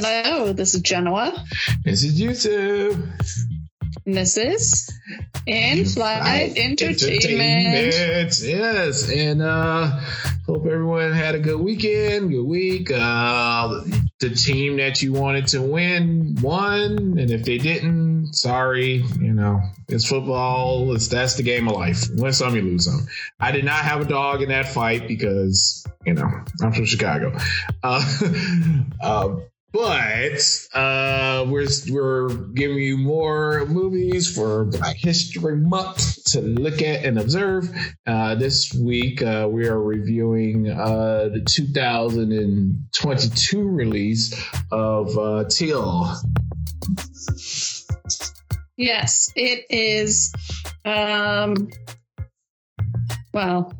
Hello, this is Jenna. This is YouTube. And this is In Flight Entertainment. Entertainment. Yes, and uh hope everyone had a good weekend, good week. Uh the team that you wanted to win won, and if they didn't, sorry, you know, it's football. It's that's the game of life. Win some, you lose some. I did not have a dog in that fight because you know I'm from Chicago. Uh, uh, but uh, we're we're giving you more movies for Black History Month to look at and observe. Uh, this week uh, we are reviewing uh, the 2022 release of uh, Till. Yes, it is. Um, well,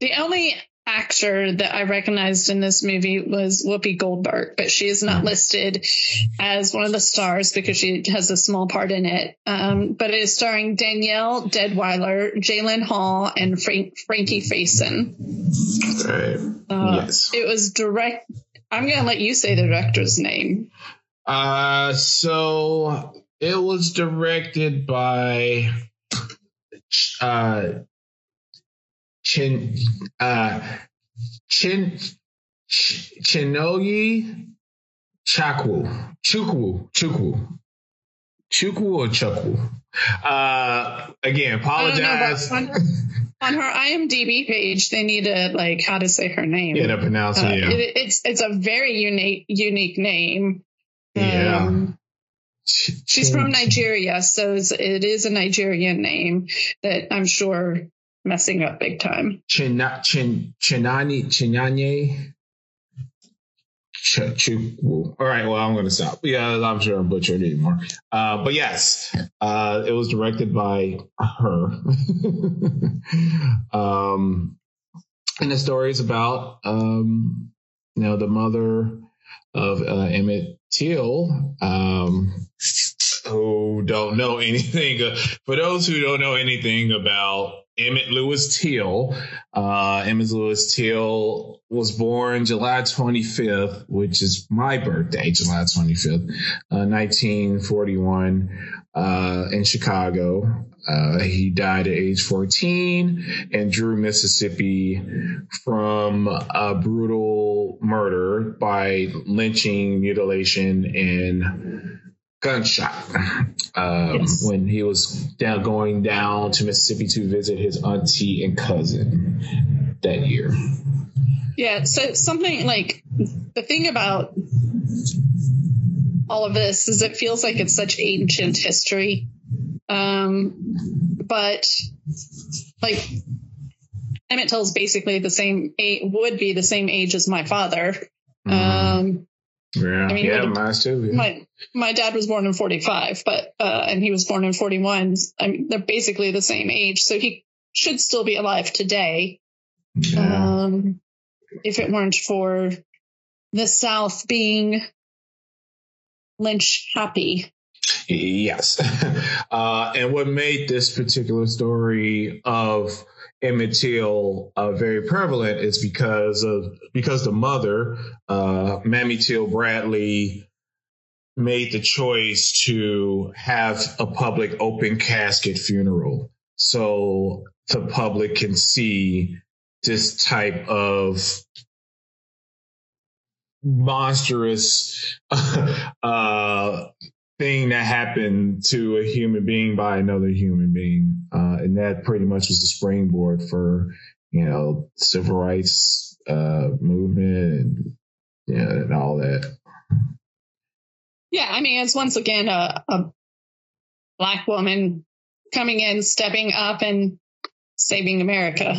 the only actor that I recognized in this movie was Whoopi Goldberg, but she is not listed as one of the stars because she has a small part in it. Um, but it is starring Danielle Deadwyler, Jalyn Hall, and Frank, Frankie Faison. Right. Uh, yes. It was direct. I'm going to let you say the director's name. Uh, so it was directed by uh Chin uh Chin Ch- Chinoyi Chakwu Chukwu Chukwu Chukwu or Chukwu. Uh again, I don't know, apologize. on, her, on her IMDb page, they need to like how to say her name. Yeah, to pronounce Uh, it. Yeah. it, it's it's a very unique unique name. yeah. Um, Ch- she's from Nigeria, so it is a Nigerian name that I'm sure messing up big time. China, Chin, Chinani, Chinanye. All right, well, I'm going to stop. Yeah, I'm sure I'm butchered it more. Uh, but yes, uh, it was directed by her. um, and the story is about, um, you know, the mother of uh, Emmett Till, um, who don't know anything. For those who don't know anything about Emmett Lewis Till, uh, Emmett Lewis Till was born July 25th, which is my birthday, July 25th, uh, 1941, uh, in Chicago. Uh, he died at age 14 in Drew, Mississippi from a brutal murder by lynching, mutilation, and gunshot um, Yes. when he was down going down to Mississippi to visit his auntie and cousin that year. Yeah, so something like the thing about all of this is it feels like it's such ancient history. Um, but like Emmett Till's basically the same age, would be the same age as my father. Um, yeah, I mean, yeah, mine too. Yeah. my my dad was born in 45 but uh and he was born in 41 i mean they're basically the same age so he should still be alive today Yeah. um if it weren't for the south being lynch happy Yes. Uh, and what made this particular story of Emmett Till uh, very prevalent is because of because the mother, uh, Mamie Till Bradley, made the choice to have a public open casket funeral, so the public can see this type of monstrous uh thing that happened to a human being by another human being. Uh, and that pretty much was the springboard for, you know, civil rights uh, movement and, yeah, and all that. yeah i mean it's once again a, a black woman coming in stepping up and saving america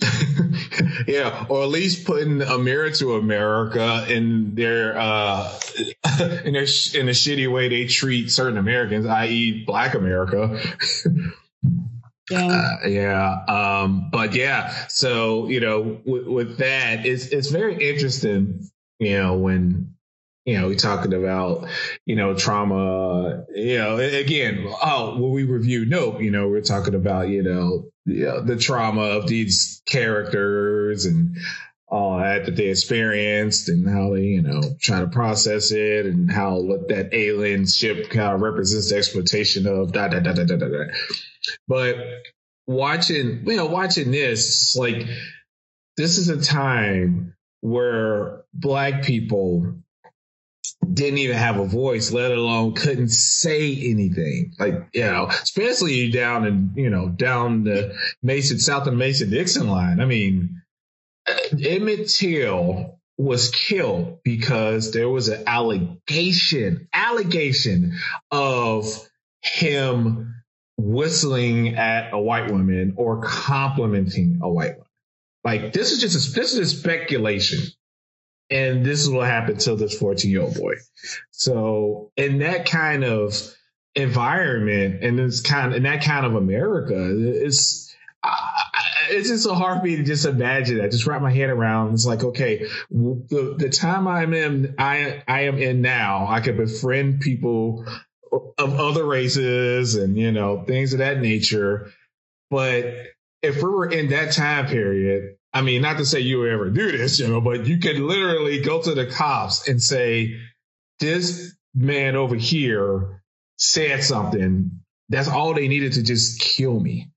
yeah, or at least putting a mirror to America in their uh, in a sh- in the shitty way they treat certain Americans, i.e., Black America. yeah Uh, yeah. Um, but yeah, so, you know, with, with that, it's, it's very interesting, you know, when, you know, we're talking about, you know, trauma, you know, again, oh, when we review Nope, you know, we're talking about, you know, you know, the trauma of these characters and all that that they experienced and how they, you know, try to process it and how what that alien ship kind of represents the exploitation of da da da da da da. da. But watching, you know, watching this, like this is a time where black people didn't even have a voice, let alone couldn't say anything. Like, you know, especially down in, you know, down the Mason, south of Mason Dixon line. I mean, Emmett Till was killed because there was an allegation, allegation of him whistling at a white woman or complimenting a white woman. Like this is just a, this is speculation and this is what happened to this 14 year old boy. So in that kind of environment and this kind in that kind of America, it's it's just so hard for me to just imagine that. Just wrap my head around. It's like, okay, the, the time I'm in, I I am in now, I can befriend people of other races and you know things of that nature. But if we were in that time period, I mean, not to say you would ever do this, you know, but you could literally go to the cops and say, this man over here said something. That's all they needed to just kill me.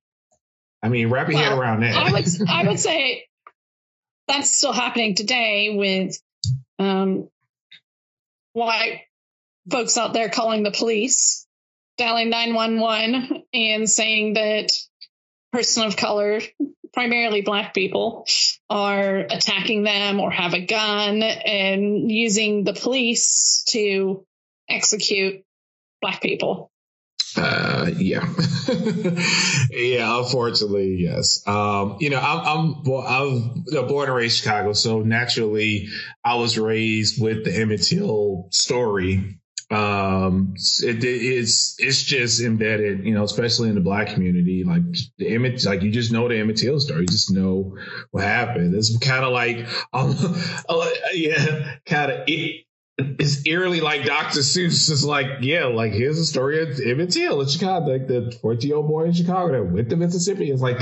I mean, wrap your well, head around that. I would, I would say that's still happening today with um, white folks out there calling the police, dialing 911 and saying that person of color primarily black people are attacking them or have a gun and using the police to execute black people. Uh, yeah, yeah. Unfortunately, yes. Um, you know, I'm, I'm, I'm born and raised Chicago, so naturally, I was raised with the Emmett Till story um it, it's it's just embedded you know especially in the black community like the image like you just know the Emmett Till story you just know what happened it's kind of like um uh, yeah kind of it's eerily like Dr. Seuss. It's like, yeah, like here's a story of Emmett Till in Chicago, like the 40 year old boy in Chicago that went to Mississippi. It's like,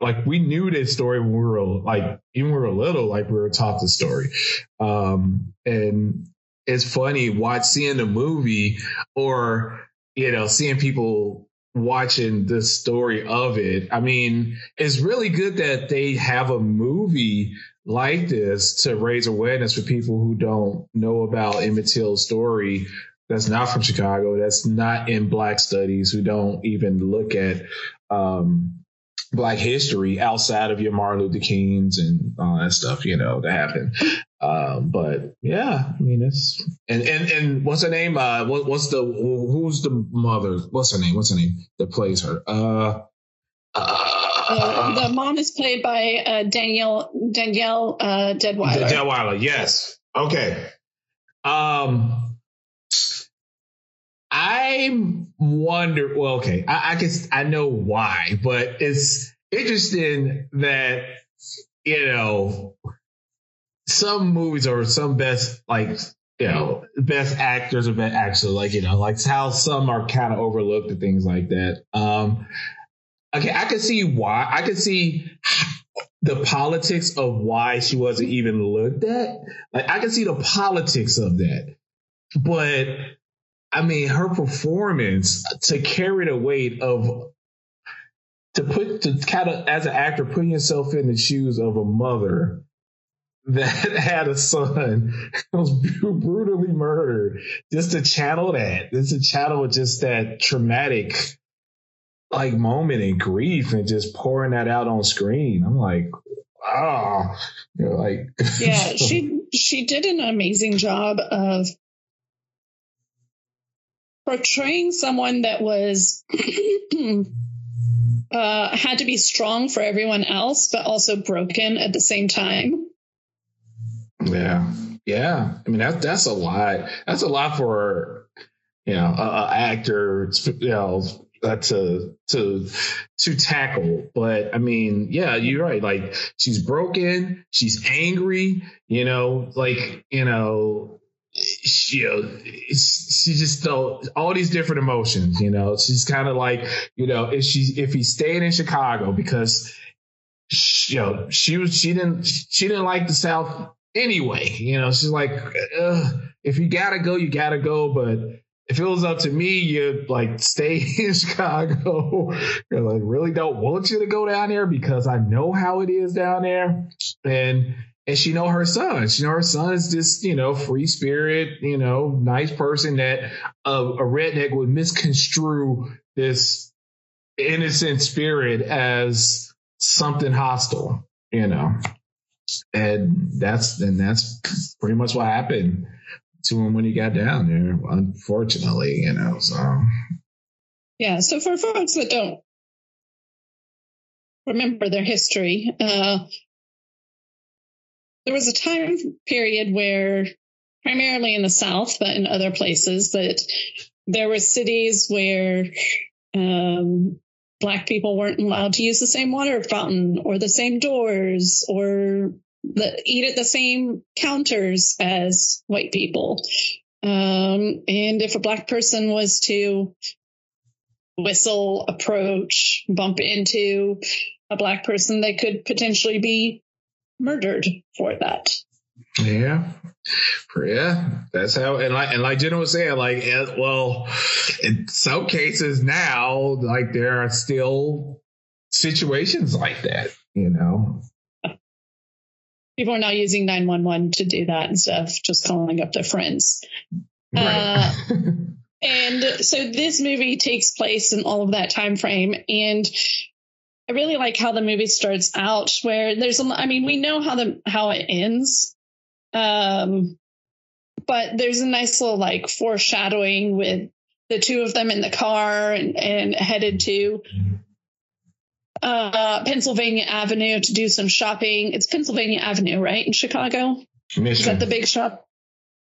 like we knew this story when we were like, even when we were little, like we were taught the story. Um, and it's funny watch seeing the movie or you know seeing people watching the story of it. I mean, it's really good that they have a movie like this to raise awareness for people who don't know about Emmett Till's story. That's not from Chicago. That's not in Black studies. Who don't even look at um, Black history outside of your Martin Luther Kings and all that stuff. You know that happened. Um, but yeah, I mean, it's and and and what's her name? Uh, what, what's the who's the mother? What's her name? What's her name that plays her? Uh, uh, the mom is played by uh, Danielle Danielle uh, Deadwyler. Deadwyler, yes. Okay. Um, I wonder. Well, okay, I, I guess I know why, but it's interesting that you know some movies or some best like you know best actors or best actors like you know like how some are kind of overlooked and things like that. Um, okay, I can see why. I can see the politics of why she wasn't even looked at. Like I can see the politics of that, but I mean her performance to carry the weight of to put to kind of as an actor putting yourself in the shoes of a mother that had a son was brutally murdered just to channel that just to channel just that traumatic like moment and grief and just pouring that out on screen. I'm like wow. You know, like yeah she she did an amazing job of portraying someone that was uh, had to be strong for everyone else but also broken at the same time yeah, yeah. I mean that that's a lot. That's a lot for you know a, actor. You know uh, to to to tackle. But I mean, yeah, you're right. Like she's broken, she's angry. You know, like you know. She, she just felt all these different emotions. You know, she's kind of like, you know, if she if he stayed in Chicago because she, you know, she was she didn't she didn't like the South anyway. You know, she's like, if you gotta go, you gotta go. But if it was up to me, you'd like stay in Chicago. You're like, really don't want you to go down there because I know how it is down there. And and she know her son. She know her son is just, you know, free spirit, you know, nice person that uh, a redneck would misconstrue this innocent spirit as something hostile, you know. And that's and that's pretty much what happened to him when he got down there, unfortunately, you know. So yeah, so for folks that don't remember their history, uh, there was a time period where, primarily in the South, but in other places, that there were cities where um, black people weren't allowed to use the same water fountain or the same doors or the, eat at the same counters as white people. Um, and if a black person was to whistle, approach, bump into a black person, they could potentially be murdered for that. Yeah. Yeah, that's how, and like, and like Jenna was saying, like, well, in some cases now, like, there are still situations like that, you know? People are now using 911 to do that instead of just calling up their friends. Right. Uh, and so this movie takes place in all of that time frame. And I really like how the movie starts out where there's a, I mean, we know how the, how it ends. Um, but there's a nice little like foreshadowing with the two of them in the car and, and headed to uh, Pennsylvania Avenue to do some shopping. It's Pennsylvania Avenue, right? In Chicago? Michigan. Is that the big shop?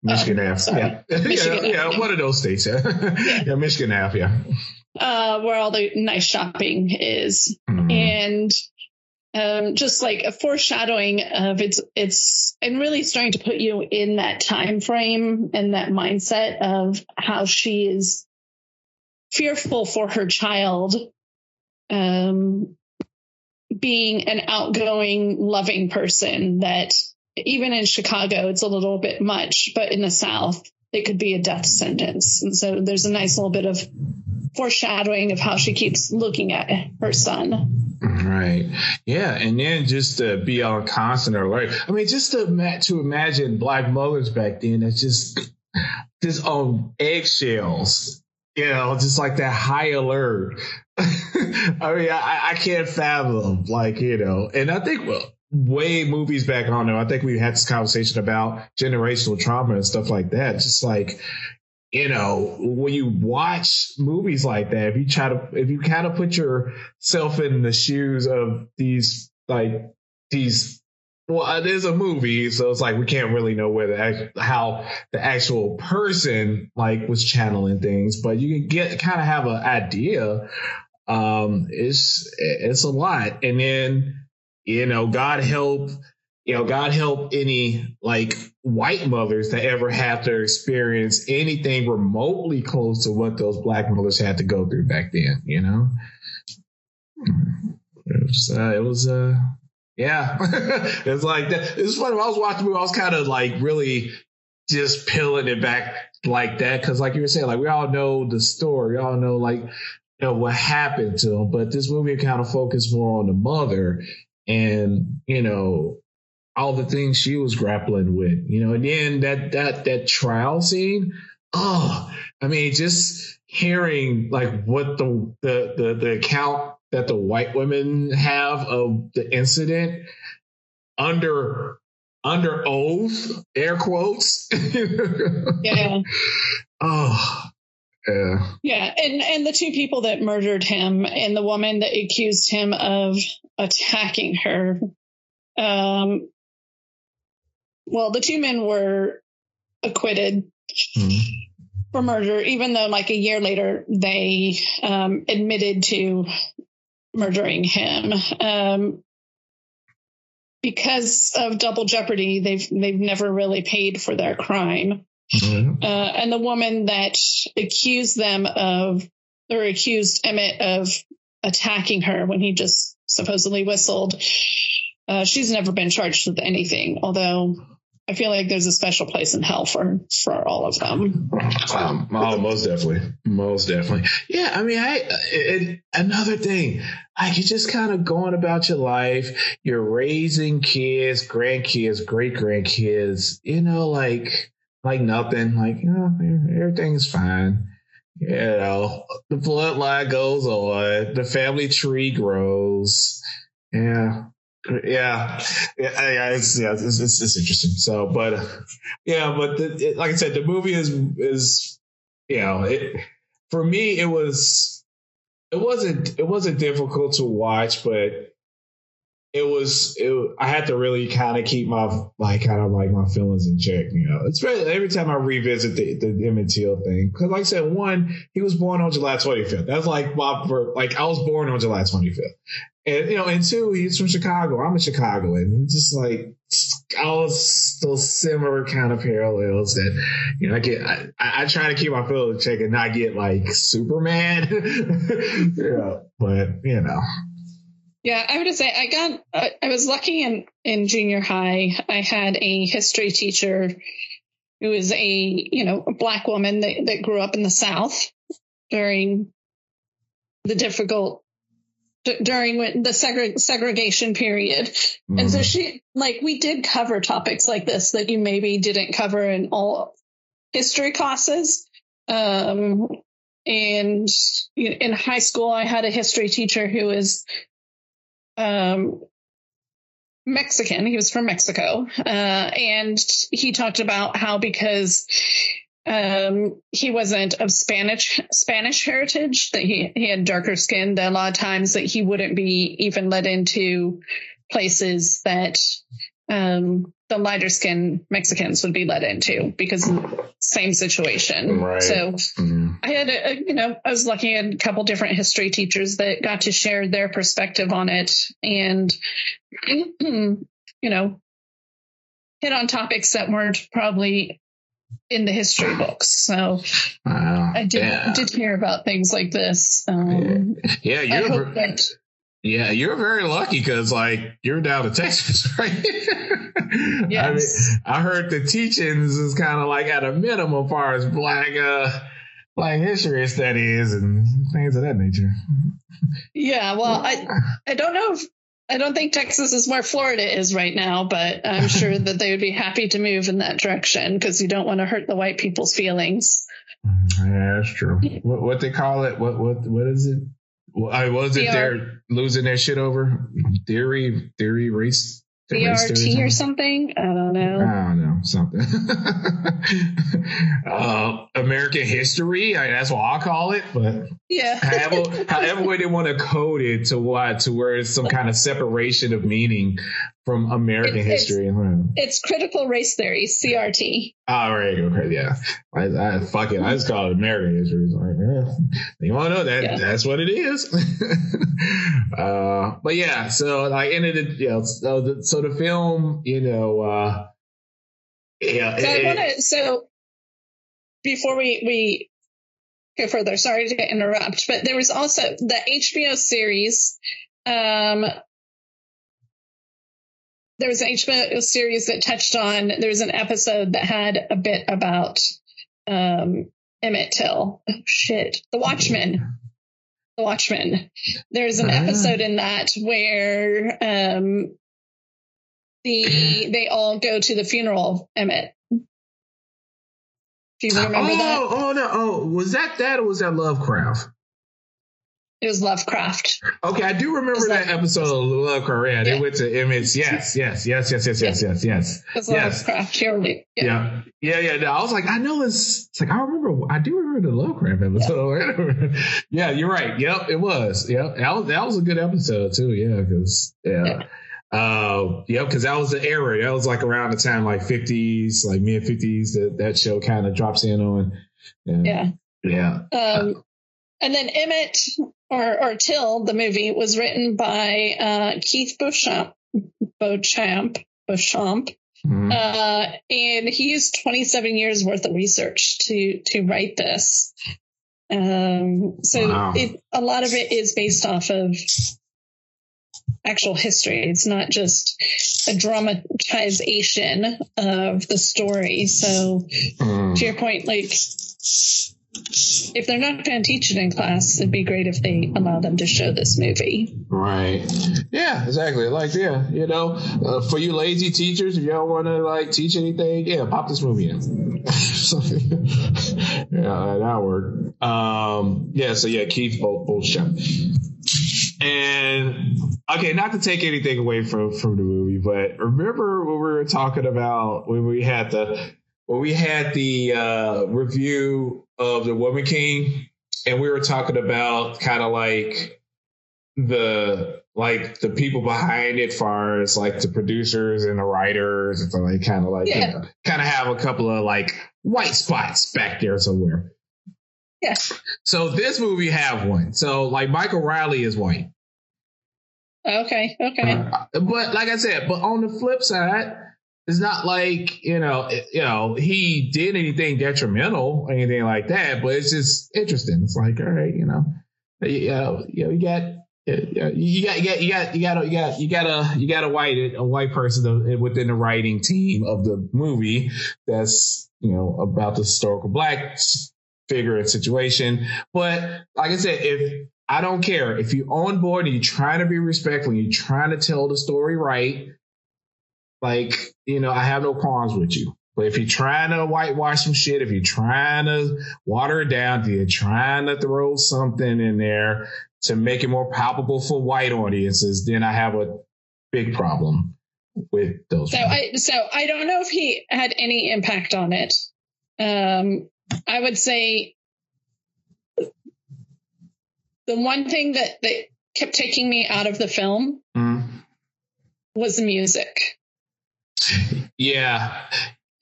Michigan oh, Ave. Yeah. Michigan yeah, yeah, one of those states. Yeah. yeah. yeah, Michigan Ave. Yeah uh, where all the nice shopping is. Mm-hmm. And um, just like a foreshadowing of it's it's and really starting to put you in that time frame and that mindset of how she is fearful for her child um, being an outgoing loving person that even in chicago it's a little bit much but in the south it could be a death sentence. And so there's a nice little bit of foreshadowing of how she keeps looking at her son. Right. Yeah. And then just to be on constant alert. I mean, just to, to imagine black mothers back then that's just, just on eggshells, you know, just like that high alert. I mean, I, I can't fathom, like, you know, and I think, well, way movies back on there. I think we had this conversation about generational trauma and stuff like that. Just like, you know, when you watch movies like that, if you try to, if you kind of put yourself in the shoes of these, like these, well, it is a movie, so it's like we can't really know where the how the actual person like was channeling things, but you can get kind of have an idea. Um, it's it's a lot, and then you know, God help you know, God help any like white mothers that ever have to experience anything remotely close to what those black mothers had to go through back then, you know? It was, uh, it was, uh, yeah, it's like that. It's funny. When I was watching the movie, I was kind of like really just peeling it back like that. Cause like you were saying, like we all know the story, we all know like, you know, what happened to him, but this movie kind of focused more on the mother and, you know, all the things she was grappling with, you know, and then that that that trial scene, oh, I mean, just hearing like what the the the, the account that the white women have of the incident under under oath, air quotes. yeah. Oh. Yeah. Yeah, and and the two people that murdered him and the woman that accused him of attacking her um well, the two men were acquitted mm-hmm. for murder, even though like a year later they um, admitted to murdering him. Um, because of double jeopardy, they've they've never really paid for their crime. Mm-hmm. Uh, and the woman that accused them of, or accused Emmett of attacking her when he just supposedly whistled. Uh, she's never been charged with anything, although I feel like there's a special place in hell for for all of them. Um, oh, most definitely, most definitely. Yeah, I mean, I it, another thing, like you're just kind of going about your life. You're raising kids, grandkids, great grandkids. You know, like like nothing. Like you know, everything's fine. You know, the bloodline goes on, the family tree grows. Yeah, yeah, yeah, yeah, it's, yeah, it's, it's, it's interesting. So, but yeah, but the, it, like I said, the movie is is you know it for me it was it wasn't it wasn't difficult to watch, but it was it, I had to really kind of keep my like kind of like my feelings in check. You know, it's really every time I revisit the the Emmett Till thing because, like I said, one he was born on July 25th. That's like my like I was born on July 25th, and you know, and two, he's from Chicago. I'm a Chicagoan. And just like all those similar kind of parallels that you know, I get. I, I try to keep my feelings check and not get like Superman. yeah, but you know. Yeah, I would say I got. Uh, I was lucky in in junior high. I had a history teacher who was a you know a black woman that, that grew up in the South during the difficult during the segre- segregation period. Mm-hmm. And so mm-hmm. she, like, we did cover topics like this that you maybe didn't cover in all history classes. Um, and in high school, I had a history teacher who was, um, Mexican. He was from Mexico. Uh, and he talked about how because um, he wasn't of Spanish Spanish heritage. That he he had darker skin. That a lot of times that he wouldn't be even let into places that um, the lighter skin Mexicans would be let into because same situation. Right. So mm-hmm. I had a, you know I was lucky at a couple different history teachers that got to share their perspective on it and you know hit on topics that weren't probably in the history books. So wow. I did yeah. did hear about things like this. Um, yeah, you're ver- that, yeah, you're very lucky because like you're down to Texas, right? yes. I, mean, I heard the teachings is kind of like at a minimum as far as black uh black history studies and things of that nature. Yeah, well, I I don't know if I don't think Texas is where Florida is right now, but I'm sure that they would be happy to move in that direction because you don't want to hurt the white people's feelings. Yeah, that's true. What, what they call it? What what what is it? I was it they're losing their shit over theory theory race BRT or something. I don't know. I don't know something. uh, American history. I mean, that's what I call it. But yeah, however, however way they want to code it to what to where it's some kind of separation of meaning from American it, history. It's, it's, critical race theory, CRT. All right, okay, yeah. I, I fuck it. I just call it American history. Like, yeah. You want to know that? Yeah. That's what it is. uh, but yeah, so I ended it. You know, so the, so the film, you know, uh, yeah. So it, to. So before we we go further, sorry to interrupt, but there was also the HBO series. Um, there was an HBO series that touched on, there was an episode that had a bit about um, Emmett Till. Oh, shit. The Watchmen. The Watchmen. There's an ah. episode in that where um, the they all go to the funeral of Emmett. Do you remember oh, that? Oh, no. Oh, was that that or was that Lovecraft? It was Lovecraft. Okay, I do remember that Lovecraft. episode of Lovecraft. Yeah, they went to Emmett. Yes, yes, yes, yes, yes, yes, yes, yes. It was Lovecraft. Yeah. yeah, yeah, yeah. No, I was like, I know it's. It's like I remember. I do remember the Lovecraft episode. Yeah, yeah you're right. Yep, it was. Yep, that was that was a good episode too. Yeah, because yeah. yeah. Uh, yep, because that was the era. That was like around the time, like fifties, like mid fifties. That that show kind of drops in on. Yeah. Yeah. Um, and then Emmett or, or Till, the movie, was written by uh, Keith Beauchamp, Beauchamp, Beauchamp. Mm-hmm. Uh, and he used 27 years worth of research to to write this. Um, so wow. it, a lot of it is based off of actual history. It's not just a dramatization of the story. So, Mm. to your point, like if they're not going to teach it in class, it'd be great if they allow them to show this movie. Right. Yeah, exactly. Like, yeah, you know, uh, for you lazy teachers, if y'all want to like teach anything, yeah, pop this movie in. yeah, that work. Um, yeah. So yeah, Keith Beauchamp. And okay, not to take anything away from from the movie, but remember when we were talking about when we had the when we had the uh, review of the Woman King, and we were talking about kind of like the like the people behind it, far as like the producers and the writers, and so like kind of like you know, kind of have a couple of like white spots back there somewhere. Yeah. So this movie have one. So like Michael Reilly is white. Okay. Okay. Uh, but like I said, but on the flip side, it's not like you know, you know, he did anything detrimental or anything like that. But it's just interesting. It's like, all right, you know, you you, know, you got. You got, you got, you got, you got, you got, you got a, you got a white, a white person within the writing team of the movie that's, you know, about the historical black figure and situation. But like I said, if I don't care if you're on board and you're trying to be respectful, and you're trying to tell the story right. Like, you know, I have no qualms with you. But if you're trying to whitewash some shit, if you're trying to water it down, if you're trying to throw something in there to make it more palpable for white audiences, then I have a big problem with those. So I so I don't know if he had any impact on it. Um, I would say the one thing that that kept taking me out of the film Mhm. was the music. Yeah.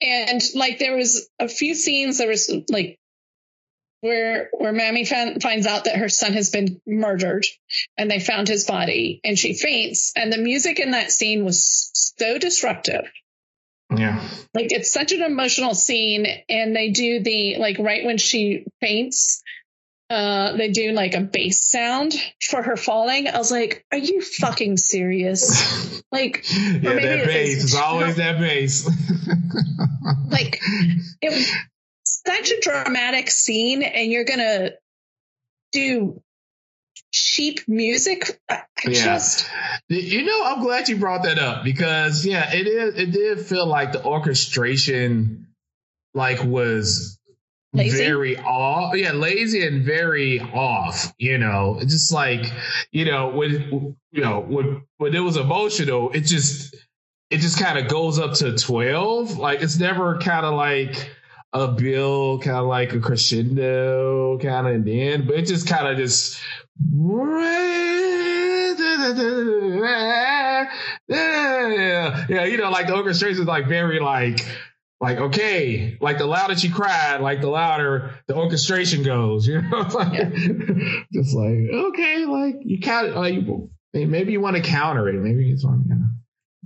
and like there was a few scenes there was like where where Mamie fin- finds out that her son has been murdered and they found his body and she faints and the music in that scene was so disruptive Yeah. like it's such an emotional scene and they do the like right when she faints uh they do like a bass sound for her falling i was like are you fucking serious like yeah, maybe that bass. is- always that bass. like it was such a dramatic scene and you're gonna do cheap music I I Yeah. just You know, I'm glad you brought that up because yeah, it is. It did feel like the orchestration, like, was Lazy? very off. Yeah, lazy and very off. You know, It's just like you know when you know when when it was emotional, it just it just kind of goes up to twelve. Like it's never kind of like a bill, kind of like a crescendo, kind of in the end, but it just kind of just. Yeah, you know, like the orchestration is like very like, like okay, like the louder she cried, like the louder the orchestration goes. You know, It's like, just like okay, like you count, like maybe you want to counter it, maybe it's on, you know.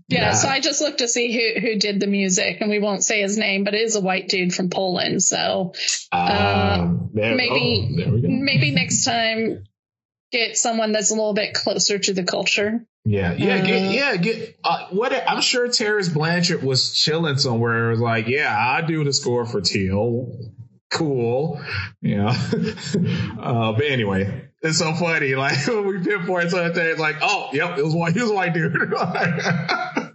yeah, Yeah. so i just looked to see who who did the music and we won't say his name but it is a white dude from poland so Um, there, maybe- oh, there we go. maybe next time get someone that's a little bit closer to the culture Yeah, yeah, Uh, get, yeah, get. Uh, what I'm sure Terence Blanchard was chilling somewhere. Was like, yeah, I do the score for Till. Cool, yeah. uh, but anyway, it's so funny. Like when we pinpoint something, it's like, oh, yep, it was white. He was white dude.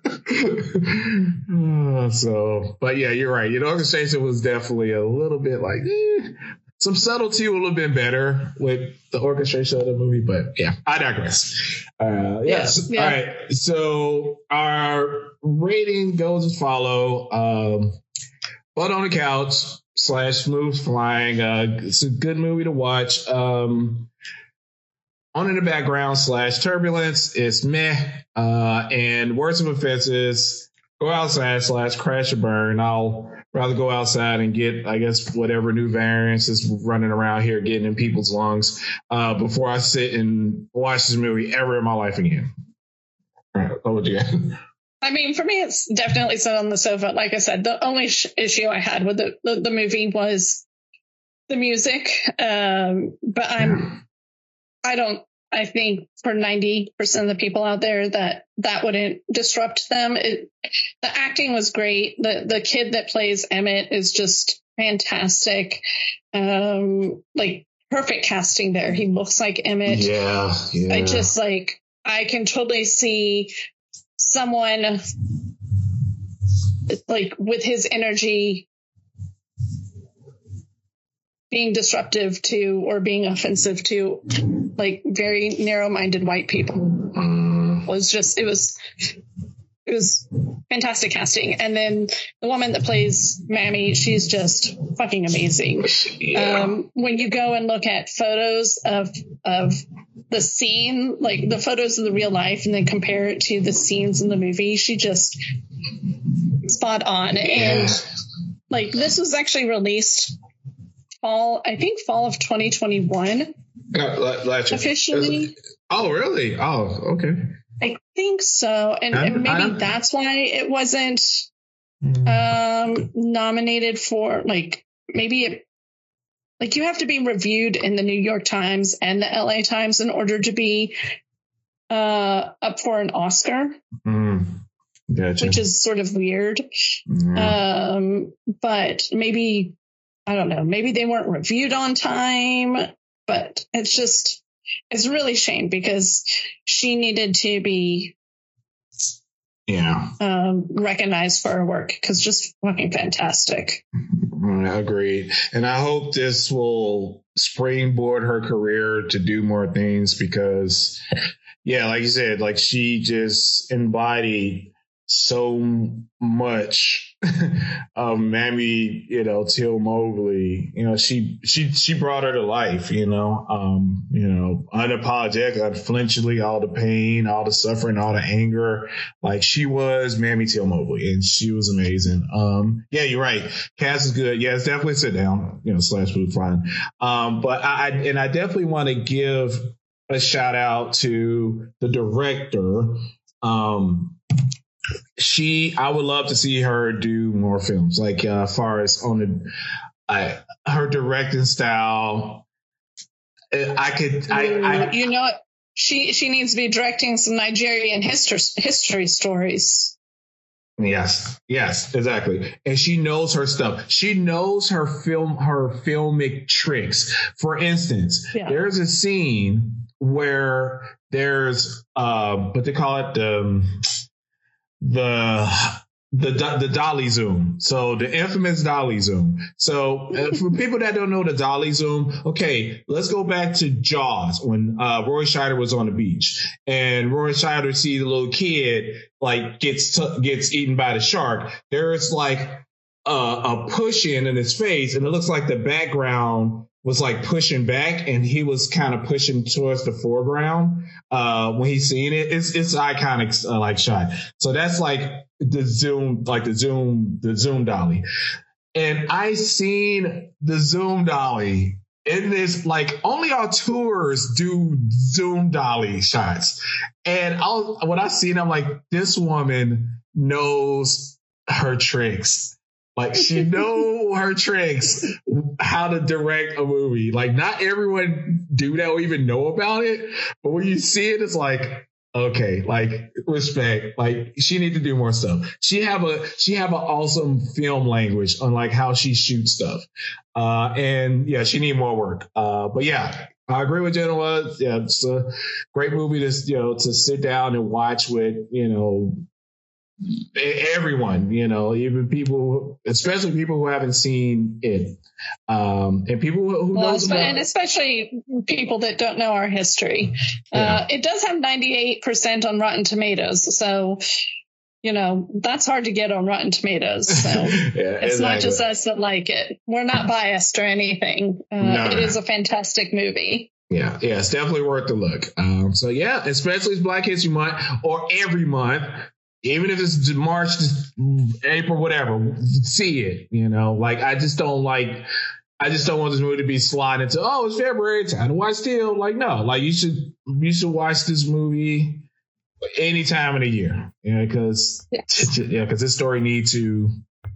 Uh, so, but yeah, you're right. You Your orchestration was definitely a little bit like. Eh. Some subtlety would have been better with the orchestration of the movie, but yeah, I digress. Uh, yes. Yeah, yeah. All right. So our rating goes as follow. Um, Blood on the Couch slash Smooth Flying. Uh, it's a good movie to watch. Um, on in the background slash turbulence is meh. Uh, and words of offenses go outside slash crash or burn. I'll rather go outside and get, I guess, whatever new variants is running around here getting in people's lungs uh, before I sit and watch this movie ever in my life again. What would you? I mean, for me, it's definitely sit on the sofa. Like I said, the only sh- issue I had with the, the, the movie was the music. Um, but I'm, I don't I think for 90% of the people out there that that wouldn't disrupt them. It, the acting was great. The, the kid that plays Emmett is just fantastic. Um, like perfect casting there. He looks like Emmett. Yeah, yeah. I just like, I can totally see someone like with his energy being disruptive to or being offensive to like very narrow-minded white people mm. was just it was it was fantastic casting and then the woman that plays Mamie she's just fucking amazing yeah. um, when you go and look at photos of of the scene like the photos of the real life and then compare it to the scenes in the movie she just spot on yeah. and like this was actually released fall, I think fall of 2021. last officially. Oh, really? Oh, okay. I think so. And, and maybe I'm, that's why it wasn't hmm. um, nominated for, like, maybe it, like, you have to be reviewed in the New York Times and the LA Times in order to be uh, up for an Oscar. Mm. Gotcha. Which is sort of weird. Mm. Um, but maybe I don't know, maybe they weren't reviewed on time, but it's just, it's really shame because she needed to be yeah. um, recognized for her work because just fucking fantastic. Agreed and i hope this will springboard her career to do more things because yeah like you said like she just embodied so much of Mamie, you know, Till Mobley. You know, she she she brought her to life, you know. Um, you know, unapologetic, unflinchingly, all the pain, all the suffering, all the anger. Like she was Mamie Till Mobley and she was amazing. Um, yeah, you're right. Cass is good. Yeah, it's definitely sit down, you know, slash food fine. Um, but I, and I definitely want to give a shout out to the director. Um, she I would love to see her do more films, like uh, far as on the I, her directing style. Uh, I could, I, I, you know, she she needs to be directing some Nigerian history history stories. Yes, yes, exactly. And she knows her stuff. She knows her film, her filmic tricks. For instance, yeah. there's a scene where there's, uh, what they call it, um, the the the dolly zoom. So the infamous dolly zoom. So uh, for people that don't know the dolly zoom, okay, let's go back to Jaws when uh, Roy Scheider was on the beach and Roy Scheider sees the little kid like gets t- gets eaten by the shark. There's like a, a push in in his face, and it looks like the background was like pushing back and he was kind of pushing towards the foreground uh when he's seeing it. It's it's iconic uh, like shot. So that's like the zoom like the zoom the zoom dolly. And i seen the zoom dolly in this like only auteurs do zoom dolly shots. And i was when i seen i'm like this woman knows her tricks like she know her tricks, how to direct a movie. Like not everyone do that or even know about it, but when you see it, it's like okay, like respect. Like she need to do more stuff. She have a she have an awesome film language on like how she shoots stuff. Uh, and yeah, she need more work. Uh, but yeah, I agree with Jenna. Yeah, it's a great movie to you know to sit down and watch with you know everyone, you know, even people, especially people who haven't seen it, um, and people who well, knows about, and especially people that don't know our history. Uh, yeah. Uh, it does have 98% on Rotten Tomatoes, so you know that's hard to get on Rotten Tomatoes. So yeah, it's exactly. not just us that like it. We're not biased or anything. Uh, no. It is a fantastic movie. Yeah, yeah, it's definitely worth the look. Um, so yeah, especially it's Black History Month or every month even if it's March, April, whatever, see it. You know, like I just don't like. I just don't want this movie to be sliding into oh it's February time to watch still like no like you should you should watch this movie any time of the year. Yeah, because yes. yeah, because this story needs to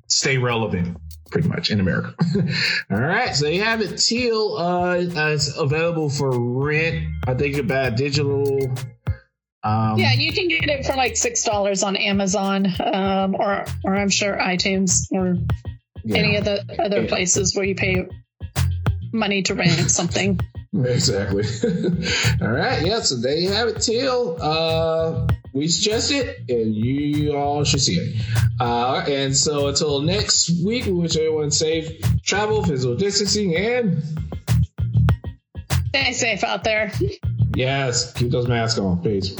stay relevant pretty much in America. All right, so you have it. Till uh, is available for rent. I think about digital. Um, yeah, you can get it for like six dollars on Amazon, um, or or I'm sure iTunes or yeah. any of the other places where you pay money to rent something. Exactly. All right. Yeah. So there you have it, Till. Uh, we suggest it, and you all should see it. Uh, and so until next week, we wish everyone safe travel, physical distancing, and stay safe out there. Yes. Keep those masks on. Peace.